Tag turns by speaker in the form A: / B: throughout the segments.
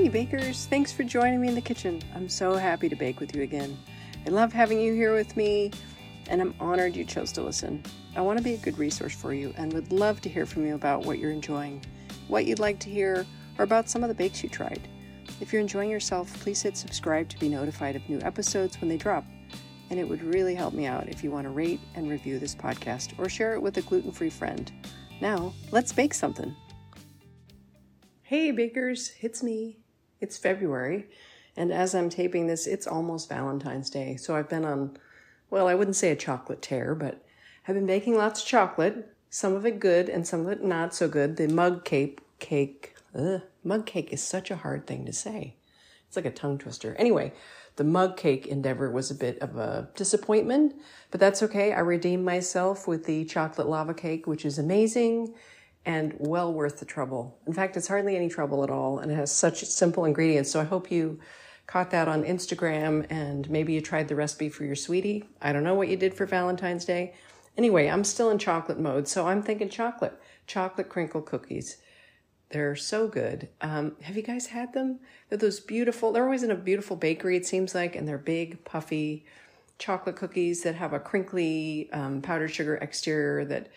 A: Hey, bakers, thanks for joining me in the kitchen. I'm so happy to bake with you again. I love having you here with me, and I'm honored you chose to listen. I want to be a good resource for you and would love to hear from you about what you're enjoying, what you'd like to hear, or about some of the bakes you tried. If you're enjoying yourself, please hit subscribe to be notified of new episodes when they drop. And it would really help me out if you want to rate and review this podcast or share it with a gluten free friend. Now, let's bake something. Hey, bakers, it's me. It's February, and as I'm taping this, it's almost Valentine's Day. So I've been on, well, I wouldn't say a chocolate tear, but I've been baking lots of chocolate, some of it good and some of it not so good. The mug cake, cake, ugh, mug cake is such a hard thing to say. It's like a tongue twister. Anyway, the mug cake endeavor was a bit of a disappointment, but that's okay. I redeemed myself with the chocolate lava cake, which is amazing and well worth the trouble. In fact, it's hardly any trouble at all and it has such simple ingredients. So I hope you caught that on Instagram and maybe you tried the recipe for your sweetie. I don't know what you did for Valentine's Day. Anyway, I'm still in chocolate mode, so I'm thinking chocolate, chocolate crinkle cookies. They're so good. Um, have you guys had them? They're those beautiful, they're always in a beautiful bakery, it seems like, and they're big, puffy chocolate cookies that have a crinkly um, powdered sugar exterior that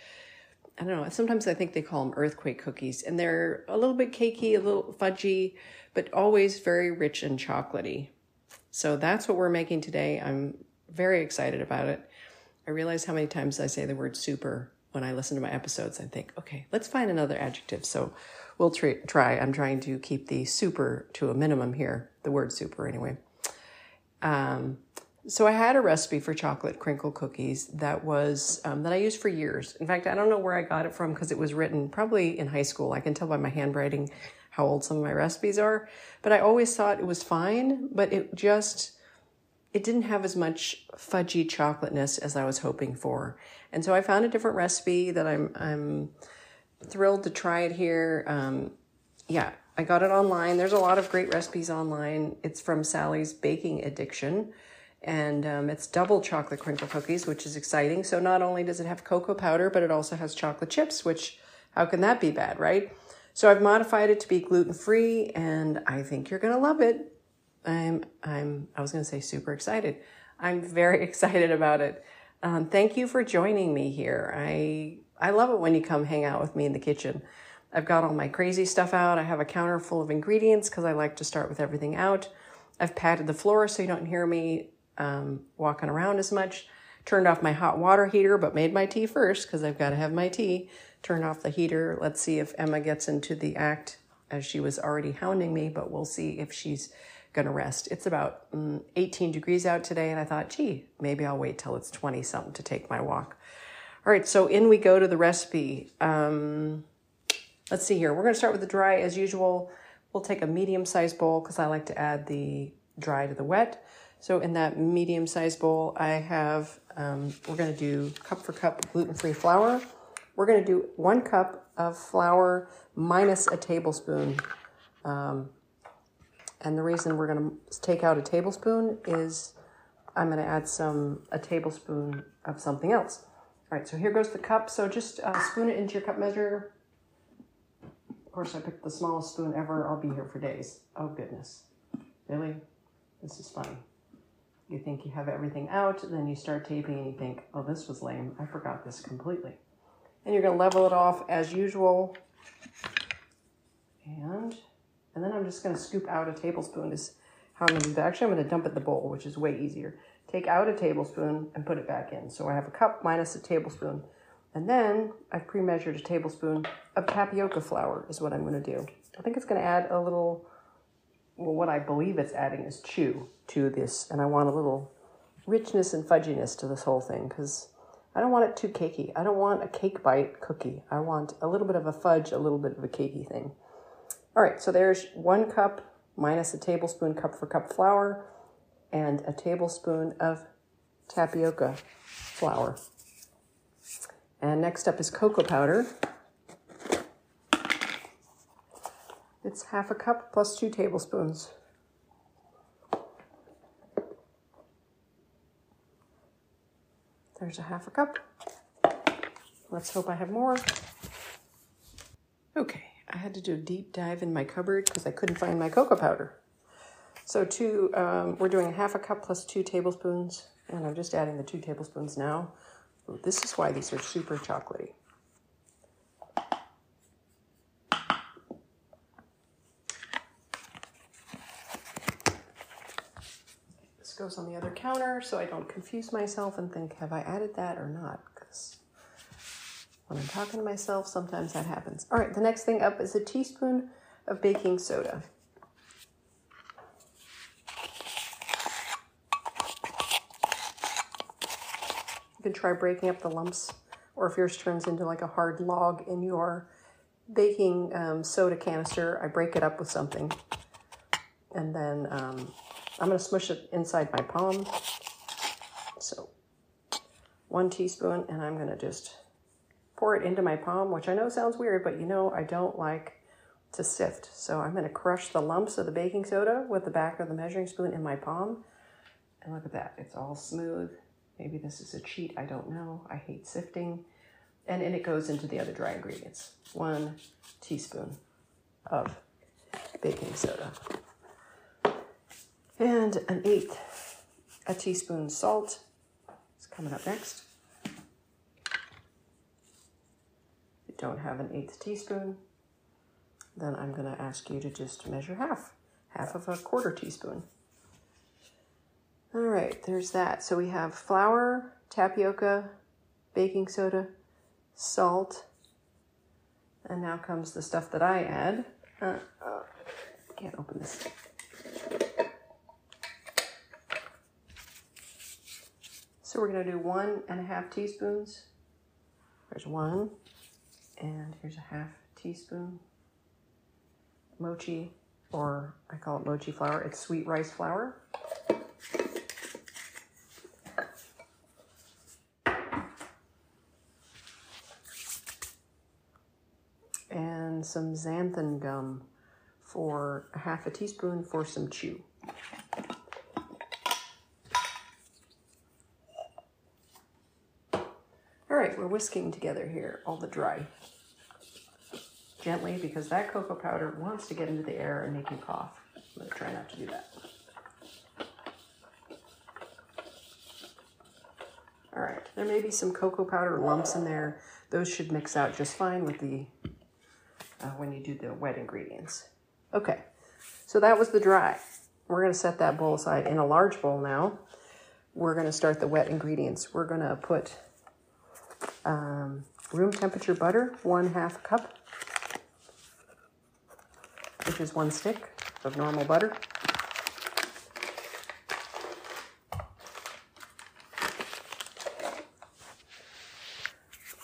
A: I don't know. Sometimes I think they call them earthquake cookies, and they're a little bit cakey, a little fudgy, but always very rich and chocolatey. So that's what we're making today. I'm very excited about it. I realize how many times I say the word super when I listen to my episodes. I think, okay, let's find another adjective. So we'll try. I'm trying to keep the super to a minimum here, the word super anyway. Um, so I had a recipe for chocolate crinkle cookies that was um, that I used for years. In fact, I don't know where I got it from because it was written probably in high school. I can tell by my handwriting how old some of my recipes are. But I always thought it was fine, but it just it didn't have as much fudgy chocolateness as I was hoping for. And so I found a different recipe that I'm I'm thrilled to try it here. Um, yeah, I got it online. There's a lot of great recipes online. It's from Sally's Baking Addiction and um, it's double chocolate crinkle cookies, which is exciting. So not only does it have cocoa powder, but it also has chocolate chips, which how can that be bad, right? So I've modified it to be gluten free, and I think you're gonna love it. I'm I'm I was gonna say super excited. I'm very excited about it. Um, thank you for joining me here. I I love it when you come hang out with me in the kitchen. I've got all my crazy stuff out. I have a counter full of ingredients because I like to start with everything out. I've padded the floor so you don't hear me um, walking around as much. Turned off my hot water heater, but made my tea first because I've got to have my tea. Turned off the heater. Let's see if Emma gets into the act as she was already hounding me, but we'll see if she's going to rest. It's about mm, 18 degrees out today, and I thought, gee, maybe I'll wait till it's 20 something to take my walk. All right, so in we go to the recipe. Um, let's see here. We're going to start with the dry as usual. We'll take a medium sized bowl because I like to add the dry to the wet. So in that medium sized bowl, I have, um, we're going to do cup for cup gluten free flour. We're going to do one cup of flour minus a tablespoon. Um, and the reason we're going to take out a tablespoon is I'm going to add some, a tablespoon of something else. All right, so here goes the cup. So just uh, spoon it into your cup measure. Of course, I picked the smallest spoon ever. I'll be here for days. Oh, goodness. Really? This is funny. You think you have everything out, then you start taping and you think, oh, this was lame. I forgot this completely. And you're going to level it off as usual. And, and then I'm just going to scoop out a tablespoon is how I'm going to do that. Actually, I'm going to dump it in the bowl, which is way easier. Take out a tablespoon and put it back in. So I have a cup minus a tablespoon. And then I've pre-measured a tablespoon of tapioca flour is what I'm going to do. I think it's going to add a little well, what I believe it's adding is chew to this, and I want a little richness and fudginess to this whole thing because I don't want it too cakey. I don't want a cake bite cookie. I want a little bit of a fudge, a little bit of a cakey thing. All right, so there's one cup minus a tablespoon cup for cup flour and a tablespoon of tapioca flour. And next up is cocoa powder. It's half a cup plus two tablespoons. There's a half a cup. Let's hope I have more. Okay, I had to do a deep dive in my cupboard because I couldn't find my cocoa powder. So two, um, we're doing a half a cup plus two tablespoons, and I'm just adding the two tablespoons now. This is why these are super chocolatey. Goes on the other counter so I don't confuse myself and think, have I added that or not? Because when I'm talking to myself, sometimes that happens. All right, the next thing up is a teaspoon of baking soda. You can try breaking up the lumps, or if yours turns into like a hard log in your baking um, soda canister, I break it up with something. And then um, I'm going to smush it inside my palm. So one teaspoon, and I'm going to just pour it into my palm, which I know sounds weird, but you know I don't like to sift. So I'm going to crush the lumps of the baking soda with the back of the measuring spoon in my palm. And look at that, it's all smooth Maybe this is a cheat, I don't know. I hate sifting. And then it goes into the other dry ingredients. One teaspoon of baking soda. And an eighth a teaspoon salt is coming up next. If you don't have an eighth teaspoon, then I'm going to ask you to just measure half, half of a quarter teaspoon. All right, there's that. So we have flour, tapioca, baking soda, salt, and now comes the stuff that I add. Uh, uh, can't open this. So we're going to do one and a half teaspoons. There's one, and here's a half teaspoon. Mochi, or I call it mochi flour. It's sweet rice flour. And some xanthan gum for a half a teaspoon for some chew. Right, we're whisking together here all the dry. Gently, because that cocoa powder wants to get into the air and make you cough. I'm to try not to do that. All right, there may be some cocoa powder lumps in there. Those should mix out just fine with the uh, when you do the wet ingredients. Okay, so that was the dry. We're to set that bowl aside. In a large bowl now, we're to start the wet ingredients. We're to put um, room temperature butter, one half cup, which is one stick of normal butter.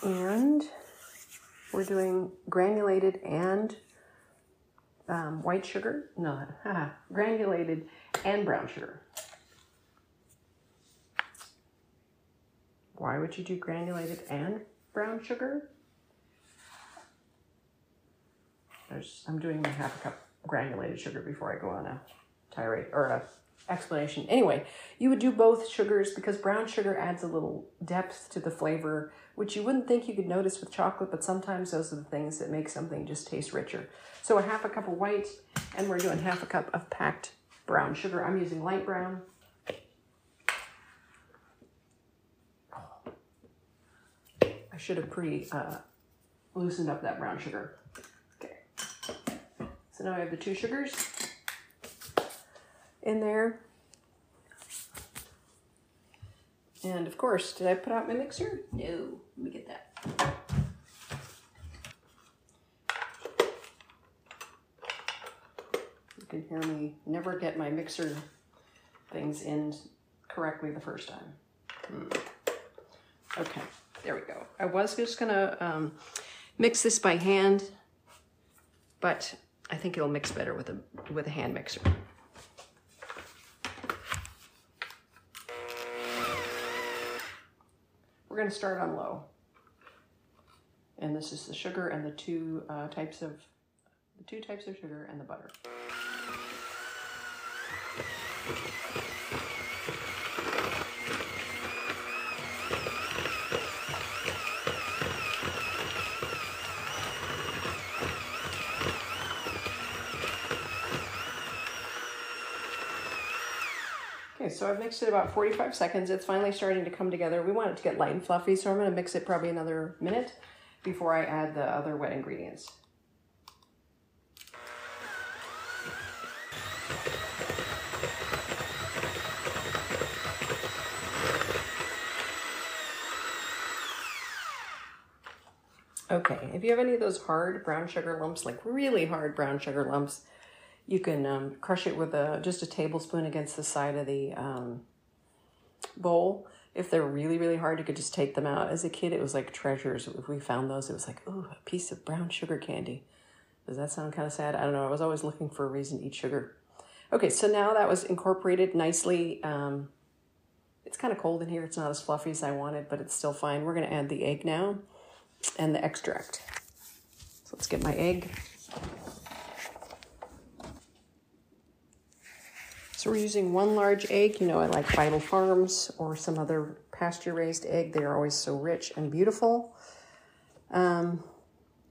A: And we're doing granulated and um, white sugar. No, granulated and brown sugar. Why would you do granulated and brown sugar? There's, I'm doing my half a cup granulated sugar before I go on a tirade or a explanation. Anyway, you would do both sugars because brown sugar adds a little depth to the flavor, which you wouldn't think you could notice with chocolate, but sometimes those are the things that make something just taste richer. So a half a cup of white, and we're doing half a cup of packed brown sugar. I'm using light brown. Should have pre uh, loosened up that brown sugar. Okay. So now I have the two sugars in there. And of course, did I put out my mixer? No, let me get that. You can hear me never get my mixer things in correctly the first time. Hmm. Okay, there we go. I was just gonna um, mix this by hand, but I think it'll mix better with a with a hand mixer. We're to start on low. And this is the sugar and the two uh, types of the two types of sugar and the butter. So I've mixed it about 45 seconds. It's finally starting to come together. We want it to get light and fluffy, so I'm gonna mix it probably another minute before I add the other wet ingredients. Okay, if you have any of those hard brown sugar lumps, like really hard brown sugar lumps, you can um, crush it with a just a tablespoon against the side of the um, bowl. If they're really, really hard, you could just take them out. As a kid, it was like treasures. If we found those, it was like, ooh, a piece of brown sugar candy. Does that sound kind of sad? I don't know. I was always looking for a reason to eat sugar. Okay, so now that was incorporated nicely. Um, it's kind of cold in here. It's not as fluffy as I wanted, but it's still fine. We're going to add the egg now and the extract. So let's get my egg. So we're using one large egg. You know, I like Vital Farms or some other pasture raised egg. They are always so rich and beautiful. Um,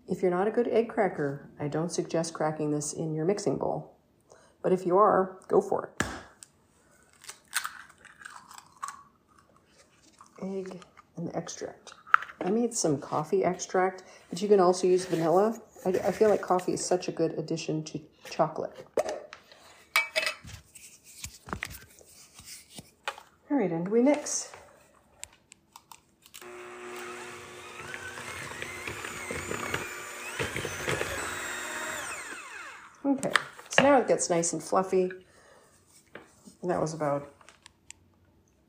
A: if you're not a good egg cracker, I don't suggest cracking this in your mixing bowl. But if you are, go for it. Egg and extract. I made some coffee extract, but you can also use vanilla. I, I feel like coffee is such a good addition to chocolate. All right, and we mix. Okay, so now it gets nice and fluffy. And that was about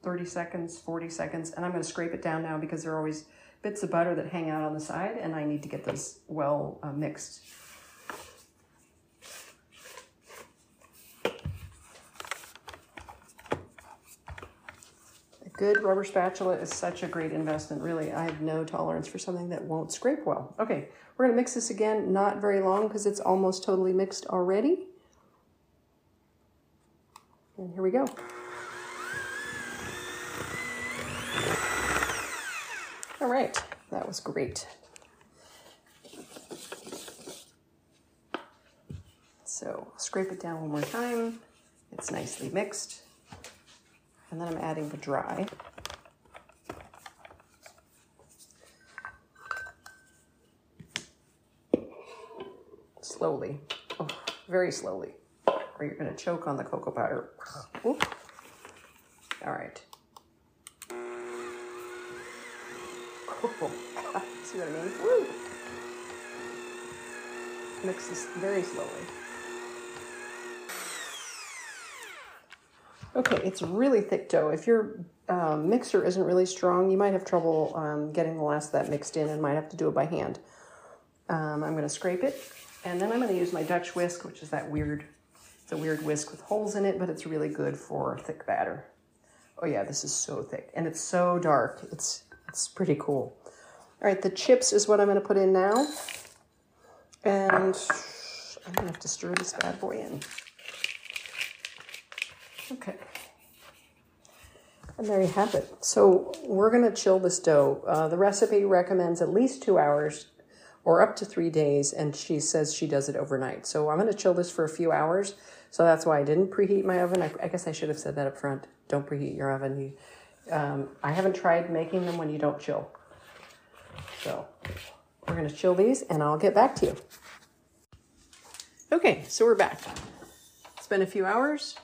A: 30 seconds, 40 seconds, and I'm going to scrape it down now because there are always bits of butter that hang out on the side, and I need to get those well uh, mixed. Good rubber spatula is such a great investment. Really, I have no tolerance for something that won't scrape well. Okay, we're to mix this again, not very long because it's almost totally mixed already. And here we go. All right, that was great. So scrape it down one more time. It's nicely mixed. And then I'm adding the dry. Slowly, oh, very slowly, or you're gonna choke on the cocoa powder. Oop. All right. Oh, see what I mean? Woo! Mix this very slowly. Okay, it's really thick dough. If your um, mixer isn't really strong, you might have trouble um, getting the last of that mixed in and might have to do it by hand. Um, I'm going to scrape it, and then I'm going to use my Dutch whisk, which is that weird, it's a weird whisk with holes in it, but it's really good for thick batter. Oh yeah, this is so thick, and it's so dark. It's it's pretty cool. All right, the chips is what I'm going to put in now. And I'm going to have to stir this bad boy in. Okay. And there you have it. So we're going to chill this dough. Uh, the recipe recommends at least two hours or up to three days, and she says she does it overnight. So I'm going to chill this for a few hours. So that's why I didn't preheat my oven. I, I guess I should have said that up front. Don't preheat your oven. You, um, I haven't tried making them when you don't chill. So we're going to chill these and I'll get back to you. Okay, so we're back. It's been a few hours.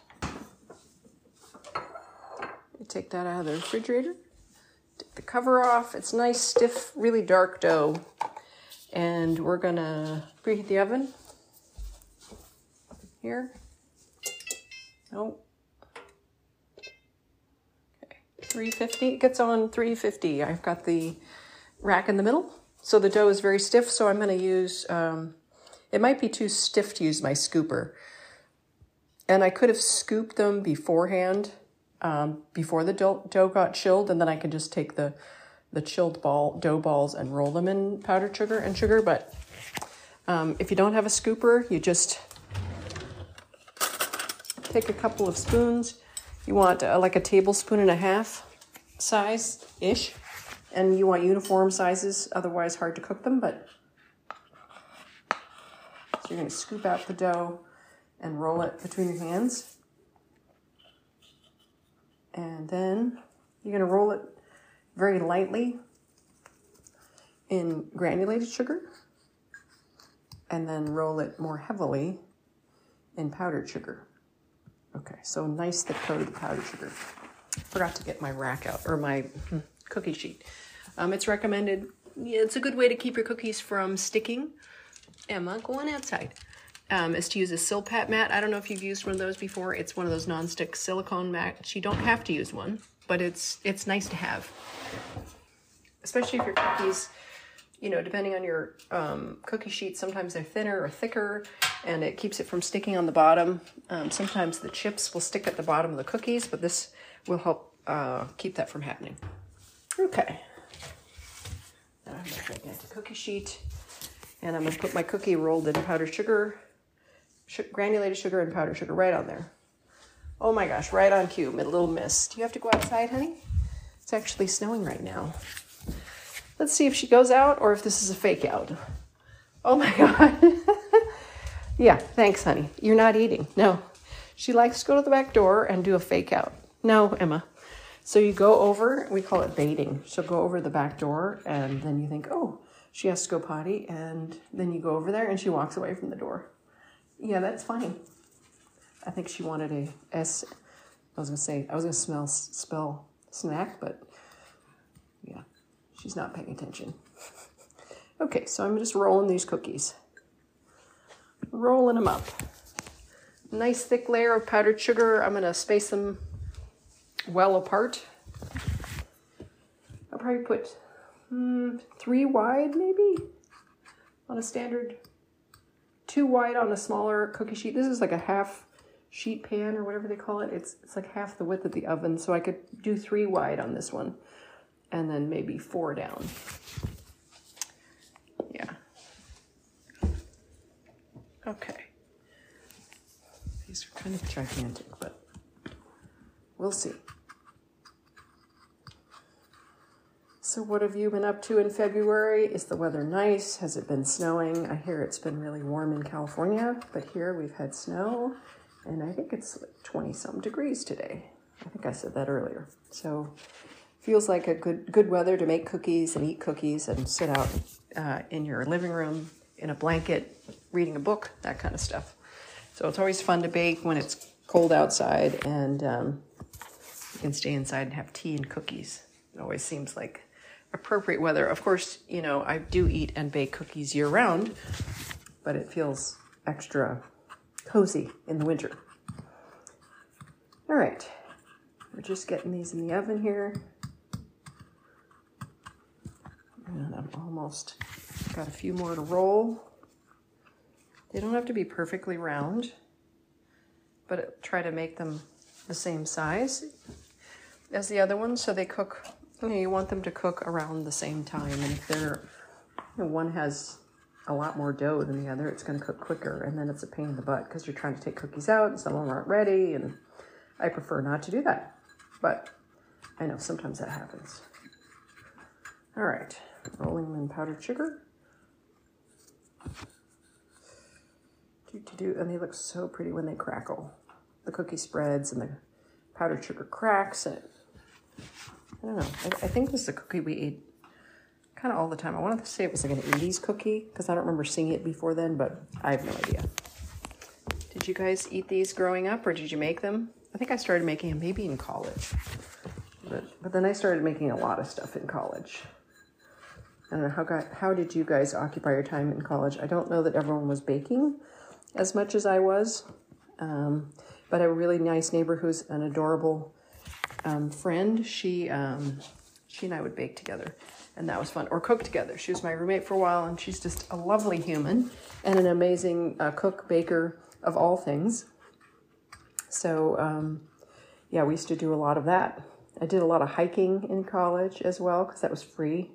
A: Take that out of the refrigerator. Take the cover off. It's nice, stiff, really dark dough. And we're to preheat the oven. Here. Nope. Okay, 350. It gets on 350. I've got the rack in the middle. So the dough is very stiff, so I'm to use, um, it might be too stiff to use my scooper. And I could have scooped them beforehand, um, before the dough, dough got chilled, and then I could just take the, the chilled ball dough balls and roll them in powdered sugar and sugar. But um, if you don't have a scooper, you just take a couple of spoons. You want uh, like a tablespoon and a half size ish and you want uniform sizes, otherwise hard to cook them, but so you're going to scoop out the dough and roll it between your hands. And then you're going to roll it very lightly in granulated sugar and then roll it more heavily in powdered sugar. Okay, so nice thick coat of the powdered sugar. Forgot to get my rack out or my cookie sheet. Um, it's recommended. Yeah, it's a good way to keep your cookies from sticking. Emma, go on outside. Um, is to use a Silpat mat. I don't know if you've used one of those before. It's one of those non-stick silicone mats. You don't have to use one, but it's it's nice to have, especially if your cookies you know, depending on your um, cookie sheet, sometimes they're thinner or thicker, and it keeps it from sticking on the bottom. Um, sometimes the chips will stick at the bottom of the cookies, but this will help uh, keep that from happening. Okay. Now I'm going to cookie sheet, and I'm going to put my cookie rolled in powdered sugar, granulated sugar, and powdered sugar right on there. Oh my gosh, right on cue, a little mist. Do you have to go outside, honey? It's actually snowing right now. Let's see if she goes out or if this is a fake out. Oh my God. yeah, thanks, honey. You're not eating. No. She likes to go to the back door and do a fake out. No, Emma. So you go over, we call it baiting. She'll go over the back door and then you think, oh, she has to go potty. And then you go over there and she walks away from the door. Yeah, that's fine. I think she wanted a S. I was gonna say I was gonna smell spell snack, but yeah. She's not paying attention. okay, so I'm just rolling these cookies. Rolling them up. Nice thick layer of powdered sugar. I'm to space them well apart. I'll probably put hmm, three wide, maybe, on a standard, two wide on a smaller cookie sheet. This is like a half sheet pan or whatever they call it. It's, it's like half the width of the oven, so I could do three wide on this one and then maybe four down. Yeah. Okay. These are kind of gigantic, but we'll see. So, what have you been up to in February? Is the weather nice? Has it been snowing? I hear it's been really warm in California, but here we've had snow, and I think it's like 20 some degrees today. I think I said that earlier. So, feels like a good good weather to make cookies and eat cookies and sit out uh, in your living room in a blanket reading a book that kind of stuff so it's always fun to bake when it's cold outside and um, you can stay inside and have tea and cookies it always seems like appropriate weather of course you know i do eat and bake cookies year round but it feels extra cozy in the winter all right we're just getting these in the oven here and I'm almost got a few more to roll. They don't have to be perfectly round, but try to make them the same size as the other ones so they cook. You, know, you want them to cook around the same time, and if they're you know, one has a lot more dough than the other, it's going to cook quicker, and then it's a pain in the butt because you're trying to take cookies out and some of them aren't ready, and I prefer not to do that. But I know sometimes that happens. All right rolling in powdered sugar. Do, do, do. And they look so pretty when they crackle. The cookie spreads and the powdered sugar cracks. And it, I don't know. I, I think this is a cookie we eat kind of all the time. I wanted to say it was like an 80s cookie because I don't remember seeing it before then, but I have no idea. Did you guys eat these growing up or did you make them? I think I started making them maybe in college. But, but then I started making a lot of stuff in college. I don't know how got, how did you guys occupy your time in college? I don't know that everyone was baking as much as I was, um, but a really nice neighbor who's an adorable um, friend. She um, she and I would bake together, and that was fun. Or cook together. She was my roommate for a while, and she's just a lovely human and an amazing uh, cook baker of all things. So um, yeah, we used to do a lot of that. I did a lot of hiking in college as well because that was free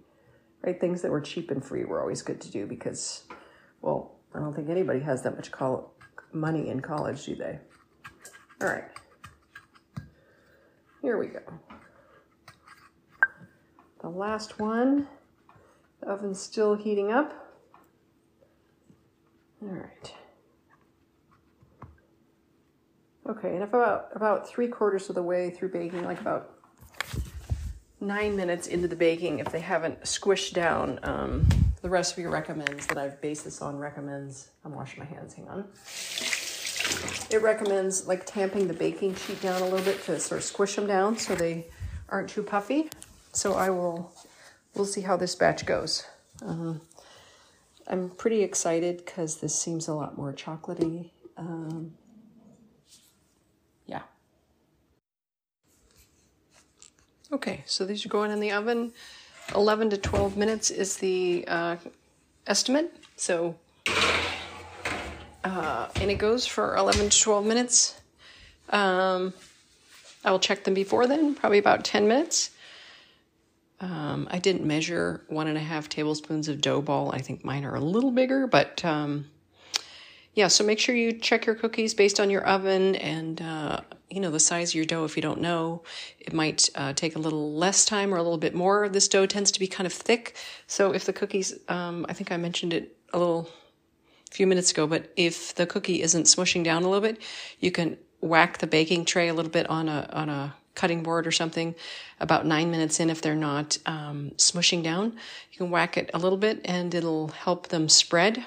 A: right? Things that were cheap and free were always good to do because, well, I don't think anybody has that much col- money in college, do they? All right. Here we go. The last one. The oven's still heating up. All right. Okay, and about about three quarters of the way through baking, like about nine minutes into the baking if they haven't squished down. Um, the recipe recommends that I've based this on recommends. I'm washing my hands, hang on. It recommends like tamping the baking sheet down a little bit to sort of squish them down so they aren't too puffy. So I will, we'll see how this batch goes. Um, I'm pretty excited because this seems a lot more chocolatey. Um, yeah. Okay, so these are going in the oven. 11 to 12 minutes is the uh, estimate. So, uh, and it goes for 11 to 12 minutes. Um, I will check them before then, probably about 10 minutes. Um, I didn't measure one and a half tablespoons of dough ball. I think mine are a little bigger, but um, yeah, so make sure you check your cookies based on your oven and, uh, you know, the size of your dough. If you don't know, it might uh, take a little less time or a little bit more. This dough tends to be kind of thick. So if the cookies, um, I think I mentioned it a little few minutes ago, but if the cookie isn't smushing down a little bit, you can whack the baking tray a little bit on a, on a cutting board or something about nine minutes in if they're not um, smushing down. You can whack it a little bit and it'll help them spread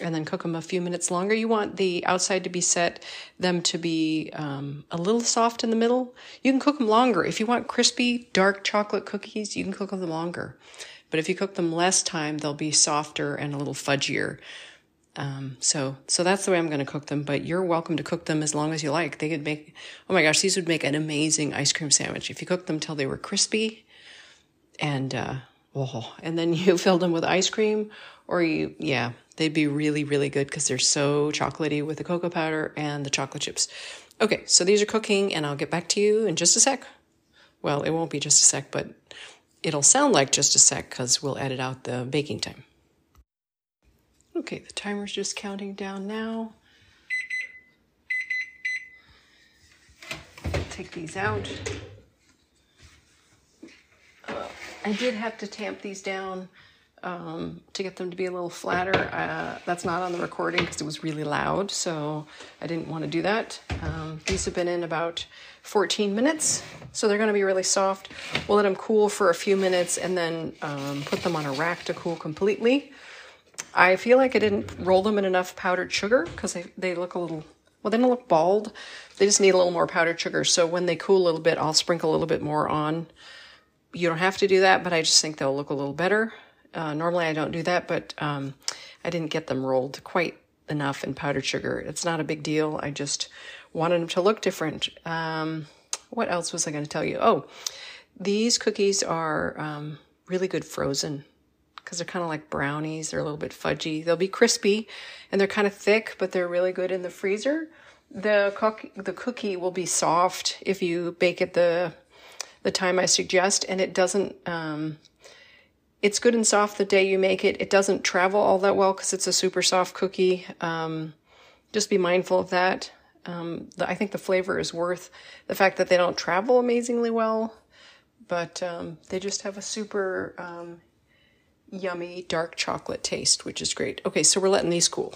A: and then cook them a few minutes longer. You want the outside to be set, them to be um, a little soft in the middle. You can cook them longer. If you want crispy, dark chocolate cookies, you can cook them longer. But if you cook them less time, they'll be softer and a little fudgier. Um, so, so that's the way I'm going to cook them, but you're welcome to cook them as long as you like. They could make, oh my gosh, these would make an amazing ice cream sandwich. If you cooked them till they were crispy and, uh, oh, and then you filled them with ice cream or you, yeah, they'd be really, really good because they're so chocolatey with the cocoa powder and the chocolate chips. Okay, so these are cooking and I'll get back to you in just a sec. Well, it won't be just a sec, but it'll sound like just a sec because we'll edit out the baking time. Okay, the timer's just counting down now. Take these out. Uh, I did have to tamp these down um, to get them to be a little flatter. Uh, that's not on the recording because it was really loud, so I didn't want to do that. Um, these have been in about 14 minutes, so they're going to be really soft. We'll let them cool for a few minutes and then um, put them on a rack to cool completely. I feel like I didn't roll them in enough powdered sugar because they, they look a little, well, they don't look bald. They just need a little more powdered sugar. So when they cool a little bit, I'll sprinkle a little bit more on. You don't have to do that, but I just think they'll look a little better. Uh, normally I don't do that, but um, I didn't get them rolled quite enough in powdered sugar. It's not a big deal. I just wanted them to look different. Um, what else was I going to tell you? Oh, these cookies are um, really good frozen because they're kind of like brownies. They're a little bit fudgy. They'll be crispy and they're kind of thick, but they're really good in the freezer. The cookie, the cookie will be soft if you bake it the the time I suggest, and it doesn't um, it's good and soft the day you make it. It doesn't travel all that well because it's a super soft cookie. Um, just be mindful of that. Um, the, I think the flavor is worth the fact that they don't travel amazingly well, but um, they just have a super um, yummy dark chocolate taste, which is great. Okay, so we're letting these cool.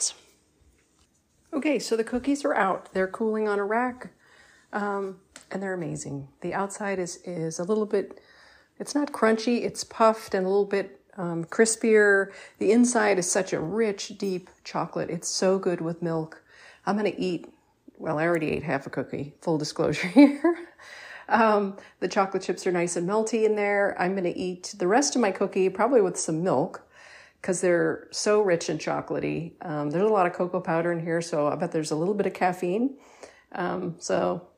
A: Okay, so the cookies are out. They're cooling on a rack, um, and they're amazing. The outside is is a little bit it's not crunchy, it's puffed and a little bit um, crispier. The inside is such a rich, deep chocolate. It's so good with milk. I'm to eat, well, I already ate half a cookie, full disclosure here. Um, the chocolate chips are nice and melty in there. I'm going to eat the rest of my cookie probably with some milk because they're so rich and chocolatey. Um, there's a lot of cocoa powder in here, so I bet there's a little bit of caffeine. Um, so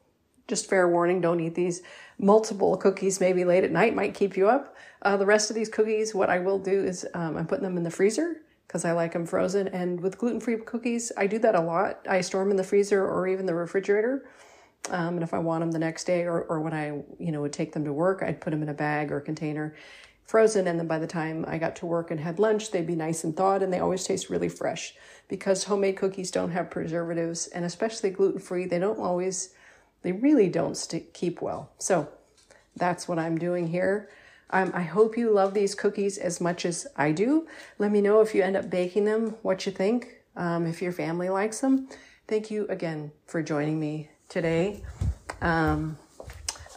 A: just fair warning, don't eat these. Multiple cookies, maybe late at night, might keep you up. Uh, the rest of these cookies, what I will do is um, I'm putting them in the freezer because I like them frozen. And with gluten free cookies, I do that a lot. I store them in the freezer or even the refrigerator. Um, and if I want them the next day or, or when I, you know, would take them to work, I'd put them in a bag or a container frozen. And then by the time I got to work and had lunch, they'd be nice and thawed and they always taste really fresh because homemade cookies don't have preservatives and especially gluten free, they don't always they really don't stick, keep well. So that's what I'm doing here. Um, I hope you love these cookies as much as I do. Let me know if you end up baking them, what you think, um, if your family likes them. Thank you again for joining me today. Um,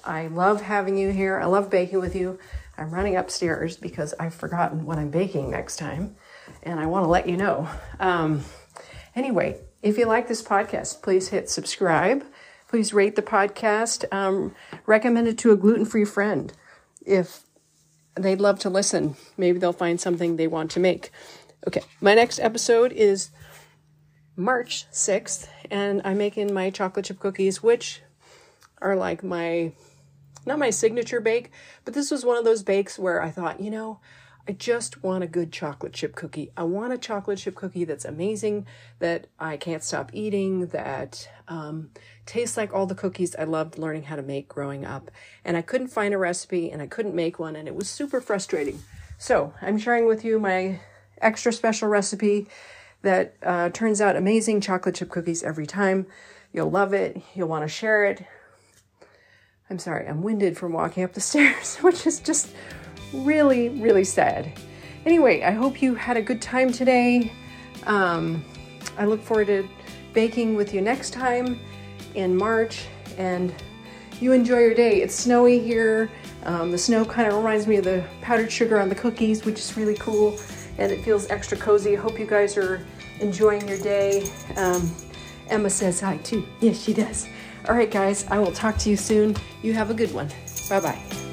A: I love having you here. I love baking with you. I'm running upstairs because I've forgotten what I'm baking next time, and I want to let you know. Um, anyway, if you like this podcast, please hit subscribe. Please rate the podcast. Um, recommend it to a gluten free friend. If they'd love to listen, maybe they'll find something they want to make. Okay, my next episode is March 6th, and I'm making my chocolate chip cookies, which are like my not my signature bake, but this was one of those bakes where I thought, you know, I just want a good chocolate chip cookie. I want a chocolate chip cookie that's amazing, that I can't stop eating, that um, tastes like all the cookies I loved learning how to make growing up. And I couldn't find a recipe and I couldn't make one, and it was super frustrating. So I'm sharing with you my extra special recipe that uh, turns out amazing chocolate chip cookies every time. You'll love it. You'll want to share it. I'm sorry, I'm winded from walking up the stairs, which is just really, really sad. Anyway, I hope you had a good time today. Um, I look forward to baking with you next time in March, and you enjoy your day. It's snowy here. Um, the snow kind of reminds me of the powdered sugar on the cookies, which is really cool, and it feels extra cozy. I hope you guys are enjoying your day. Um, Emma says hi too. Yes, she does. All right, guys, I will talk to you soon. You have a good one. Bye bye.